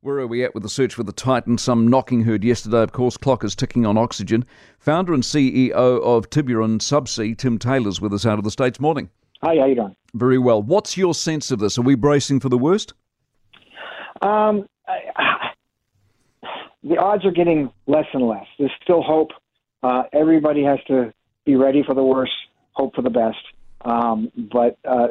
Where are we at with the search for the Titan? Some knocking heard yesterday. Of course, clock is ticking on oxygen. Founder and CEO of Tiburon Subsea, Tim Taylor's with us out of the States. Morning. Hi, how you doing? Very well. What's your sense of this? Are we bracing for the worst? Um, I, the odds are getting less and less. There's still hope. Uh, everybody has to be ready for the worst, hope for the best. Um, but uh,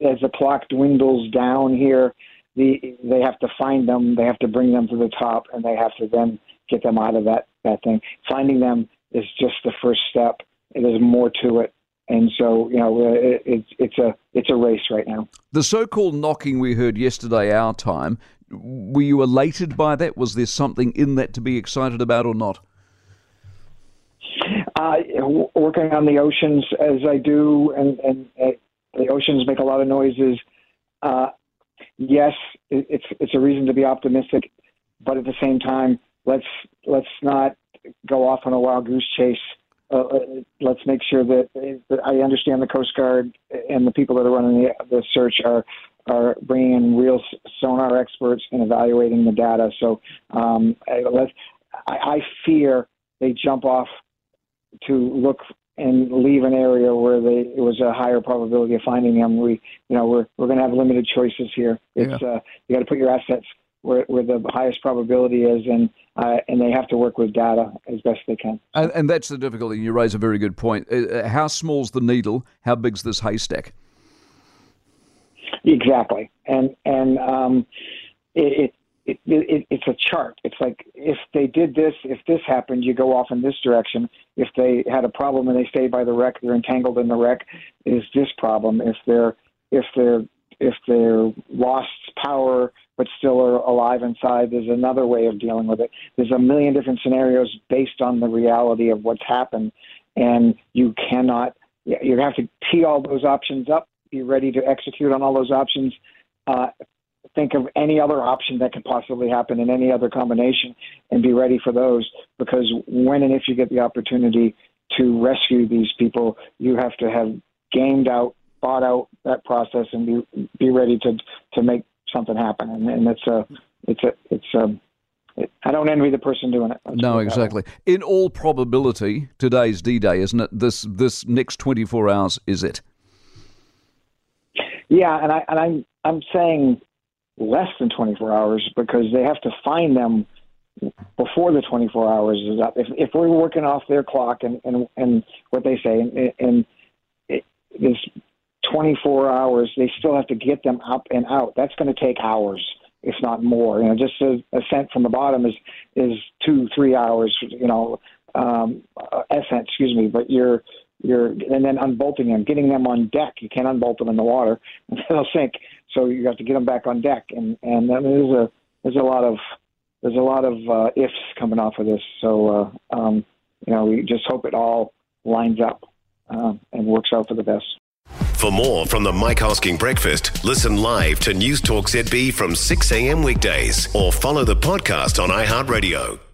as the clock dwindles down here, the they have to find them, they have to bring them to the top, and they have to then get them out of that that thing. Finding them is just the first step. There's more to it, and so you know it, it's it's a it's a race right now. The so-called knocking we heard yesterday, our time. Were you elated by that? Was there something in that to be excited about, or not? Uh, working on the oceans as I do, and, and uh, the oceans make a lot of noises. Uh, yes, it's it's a reason to be optimistic, but at the same time, let's let's not go off on a wild goose chase. Uh, uh let's make sure that, that, I understand the Coast Guard and the people that are running the, the search are are bringing in real sonar experts and evaluating the data. So um, let's. I, I fear they jump off to look and leave an area it was a higher probability of finding them. We, you know, we're we're going to have limited choices here. It's yeah. uh, you got to put your assets where, where the highest probability is, and uh, and they have to work with data as best they can. And, and that's the difficulty. You raise a very good point. Uh, uh how small's the needle? How big's this haystack? Exactly, and and um, it, it it, it, it's a chart. It's like if they did this, if this happened, you go off in this direction. If they had a problem and they stay by the wreck, they're entangled in the wreck. Is this problem? If they're if they're if they're lost power but still are alive inside, there's another way of dealing with it. There's a million different scenarios based on the reality of what's happened, and you cannot. You have to tee all those options up, be ready to execute on all those options. Uh, think of any other option that could possibly happen in any other combination and be ready for those because when and if you get the opportunity to rescue these people, you have to have gamed out, thought out that process and be be ready to to make something happen. And, and it's a it's a it's um, a I don't envy the person doing it. no, exactly. In all probability, today's D-Day, isn't it? This this next 24 hours is it. Yeah, and I and I'm I'm saying less than 24 hours because they have to find them before the 24 hours is up. If, if we're working off their clock and, and, and what they say, and, and this 24 hours, they still have to get them up and out. That's going to take hours, if not more. You know, just a ascent from the bottom is is two, three hours. You know, um, ascent, excuse me. But you're you're and then unbolting them, getting them on deck. You can't unbolt them in the water; they'll sink. So you have to get them back on deck, and and there's a there's a lot of there's a lot of uh, ifs coming off of this. So uh, um, you know, we just hope it all lines up uh, and works out for the best. For more from the Mike Hosking Breakfast, listen live to News Talk ZB from 6 a.m. weekdays or follow the podcast on iHeartRadio.